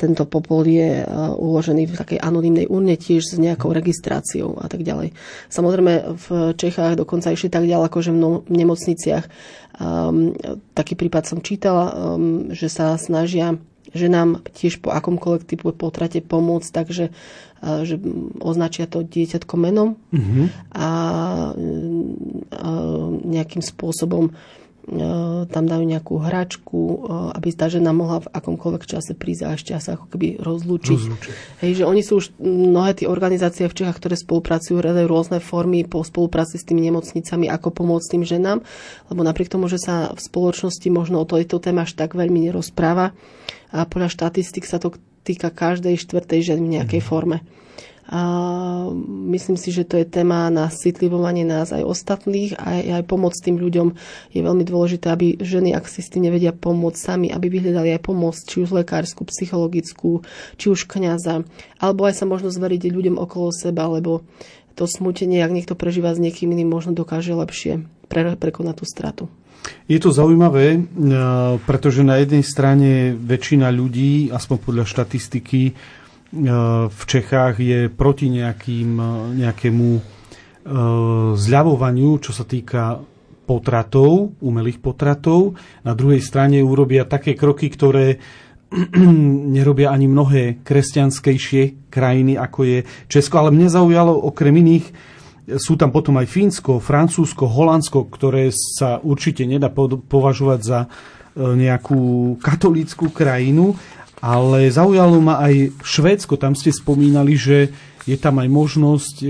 tento popol je uložený v takej anonimnej urne tiež s nejakou registráciou a tak ďalej. Samozrejme v Čechách dokonca išli tak ďaleko, že v nemocniciach um, taký prípad som čítala, um, že sa snažia že nám tiež po akomkoľvek typu potrate pomôcť, takže že označia to dieťatko menom mm-hmm. a, a nejakým spôsobom tam dajú nejakú hračku, aby tá žena mohla v akomkoľvek čase prísť a ešte sa ako keby rozlúčiť. rozlúčiť. Hej, že oni sú už mnohé tie organizácie v Čechách, ktoré spolupracujú, hľadajú rôzne formy po spolupráci s tými nemocnicami, ako pomôcť tým ženám, lebo napriek tomu, že sa v spoločnosti možno o tejto téme až tak veľmi nerozpráva, a podľa štatistik sa to týka každej štvrtej ženy v nejakej mm. forme. A myslím si, že to je téma na citlivovanie nás aj ostatných a aj, aj pomoc tým ľuďom. Je veľmi dôležité, aby ženy, ak si s tým nevedia pomôcť sami, aby vyhľadali aj pomoc, či už lekárskú, psychologickú, či už kňaza, alebo aj sa možno zveriť ľuďom okolo seba, lebo to smutenie, ak niekto prežíva s niekým iným, možno dokáže lepšie pre, prekonať tú stratu. Je to zaujímavé, e, pretože na jednej strane väčšina ľudí, aspoň podľa štatistiky, v Čechách je proti nejakým, e, nejakému zľavovaniu, čo sa týka potratov, umelých potratov. Na druhej strane urobia také kroky, ktoré nerobia ani mnohé kresťanskejšie krajiny, ako je Česko. Ale mne zaujalo okrem iných sú tam potom aj Fínsko, Francúzsko, Holandsko, ktoré sa určite nedá považovať za e, nejakú katolíckú krajinu, ale zaujalo ma aj Švédsko. Tam ste spomínali, že je tam aj možnosť e,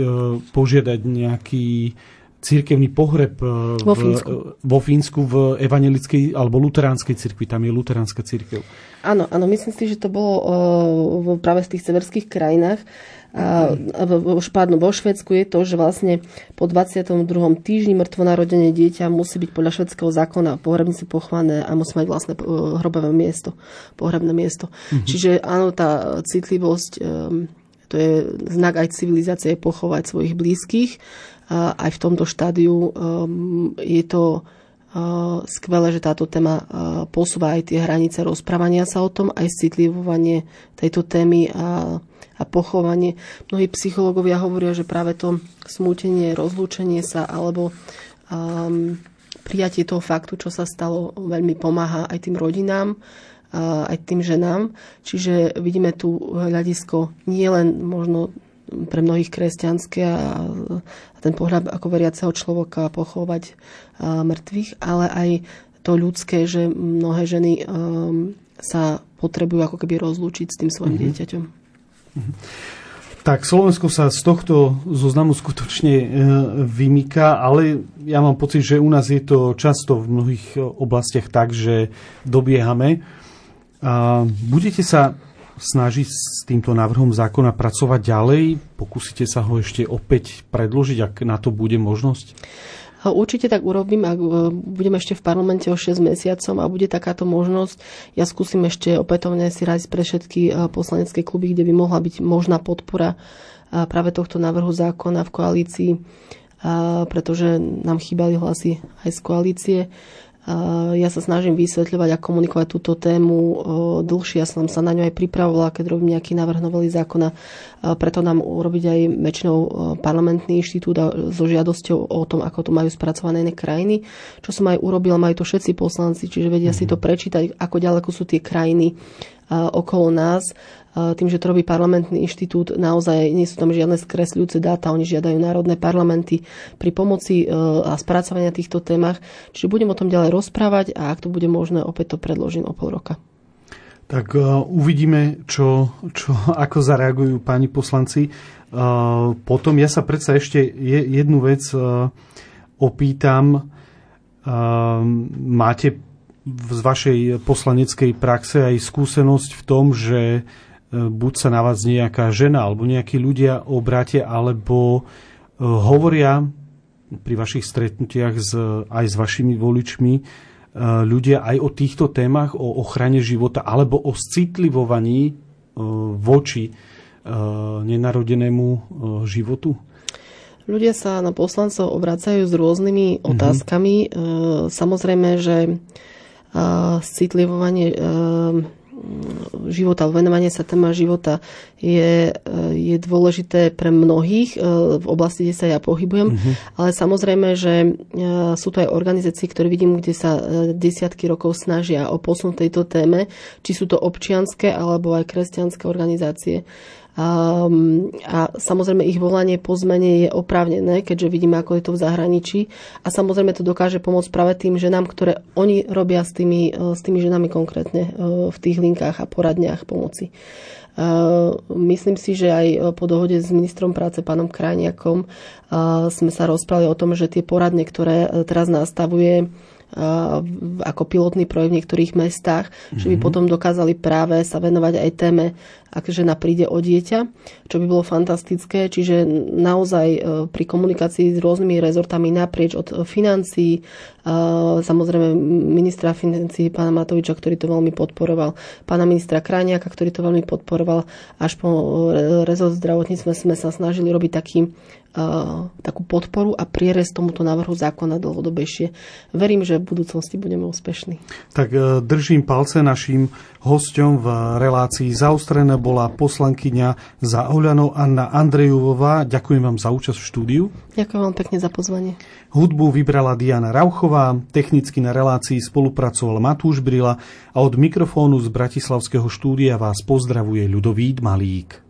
požiadať nejaký církevný pohreb e, vo Fínsku. vo Fínsku v evangelickej alebo luteránskej cirkvi. Tam je luteránska cirkev. Áno, áno, myslím si, že to bolo uh, práve v tých severských krajinách. A, pardon, vo Švedsku je to, že vlastne po 22. týždni mŕtvonarodené dieťa musí byť podľa švedského zákona pohrebnici pochované a musí mať vlastné hrobové miesto, pohrebné miesto. Mm-hmm. Čiže áno, tá citlivosť, um, to je znak aj civilizácie pochovať svojich blízkych aj v tomto štádiu um, je to skvelé, že táto téma uh, posúva aj tie hranice rozprávania sa o tom, aj citlivovanie tejto témy a, a pochovanie. Mnohí psychológovia hovoria, že práve to smútenie, rozlúčenie sa alebo um, prijatie toho faktu, čo sa stalo, veľmi pomáha aj tým rodinám, aj tým ženám. Čiže vidíme tu hľadisko nie len možno pre mnohých kresťanské a, a ten pohľad ako veriaceho človeka pochovať a, mŕtvych, ale aj to ľudské, že mnohé ženy um, sa potrebujú ako keby rozlúčiť s tým svojim mm-hmm. dieťaťom. Mm-hmm. Tak Slovensko sa z tohto zoznamu skutočne e, vymýka, ale ja mám pocit, že u nás je to často v mnohých oblastiach tak, že dobiehame. A budete sa snaží s týmto návrhom zákona pracovať ďalej? Pokúsite sa ho ešte opäť predložiť, ak na to bude možnosť? Určite tak urobím, ak e, budem ešte v parlamente o 6 mesiacom a bude takáto možnosť. Ja skúsim ešte opätovne si radiť pre všetky e, poslanecké kluby, kde by mohla byť možná podpora e, práve tohto návrhu zákona v koalícii, pretože nám chýbali hlasy aj z koalície. Ja sa snažím vysvetľovať a komunikovať túto tému dlhšie. Ja som sa na ňu aj pripravovala, keď robím nejaký návrh novely zákona. Preto nám urobiť aj väčšinou parlamentný inštitút so žiadosťou o tom, ako to majú spracované iné krajiny. Čo som aj urobila, majú to všetci poslanci, čiže vedia si to mhm. prečítať, ako ďaleko sú tie krajiny okolo nás tým, že to robí parlamentný inštitút, naozaj nie sú tam žiadne skresľujúce dáta, oni žiadajú národné parlamenty pri pomoci e, a spracovania týchto témach. Čiže budem o tom ďalej rozprávať a ak to bude možné, opäť to predložím o pol roka. Tak uh, uvidíme, čo, čo, ako zareagujú páni poslanci. Uh, potom ja sa predsa ešte je, jednu vec uh, opýtam. Máte z vašej poslaneckej praxe aj skúsenosť v tom, že buď sa na vás nejaká žena alebo nejakí ľudia obrátia, alebo e, hovoria pri vašich stretnutiach s, aj s vašimi voličmi e, ľudia aj o týchto témach, o ochrane života alebo o citlivovaní e, voči nenarodenému životu? Ľudia sa na poslancov obracajú s rôznymi mm-hmm. otázkami. Samozrejme, že citlivovanie života, venovanie sa téma života je, je dôležité pre mnohých e, v oblasti, kde sa ja pohybujem, mm-hmm. ale samozrejme, že e, sú to aj organizácie, ktoré vidím, kde sa e, desiatky rokov snažia o posun tejto téme, či sú to občianské alebo aj kresťanské organizácie. Um, a samozrejme ich volanie po zmene je oprávnené, keďže vidíme, ako je to v zahraničí. A samozrejme to dokáže pomôcť práve tým ženám, ktoré oni robia s tými, e, s tými ženami konkrétne e, v tých linkách a poradniach pomoci. Uh, myslím si, že aj po dohode s ministrom práce pánom Krajniakom sme sa rozprávali o tom, že tie poradne, ktoré teraz nastavuje ako pilotný projekt v niektorých mestách, mm-hmm. že by mhm. potom dokázali práve sa venovať aj téme, ak žena príde o dieťa, čo by bolo fantastické. Čiže naozaj e, pri komunikácii s rôznymi rezortami naprieč od financií, samozrejme ministra financií pána Matoviča, ktorý to veľmi podporoval, pána ministra Kráňaka, ktorý to veľmi podporoval, až po e, rezort zdravotníctva sme sa snažili robiť taký takú podporu a prierez tomuto návrhu zákona dlhodobejšie. Verím, že v budúcnosti budeme úspešní. Tak e, držím palce našim hosťom v relácii zaostrené bola poslankyňa za Oľano Anna Andrejovová. Ďakujem vám za účasť v štúdiu. Ďakujem vám pekne za pozvanie. Hudbu vybrala Diana Rauchová, technicky na relácii spolupracoval Matúš Brila a od mikrofónu z Bratislavského štúdia vás pozdravuje Ľudovít Malík.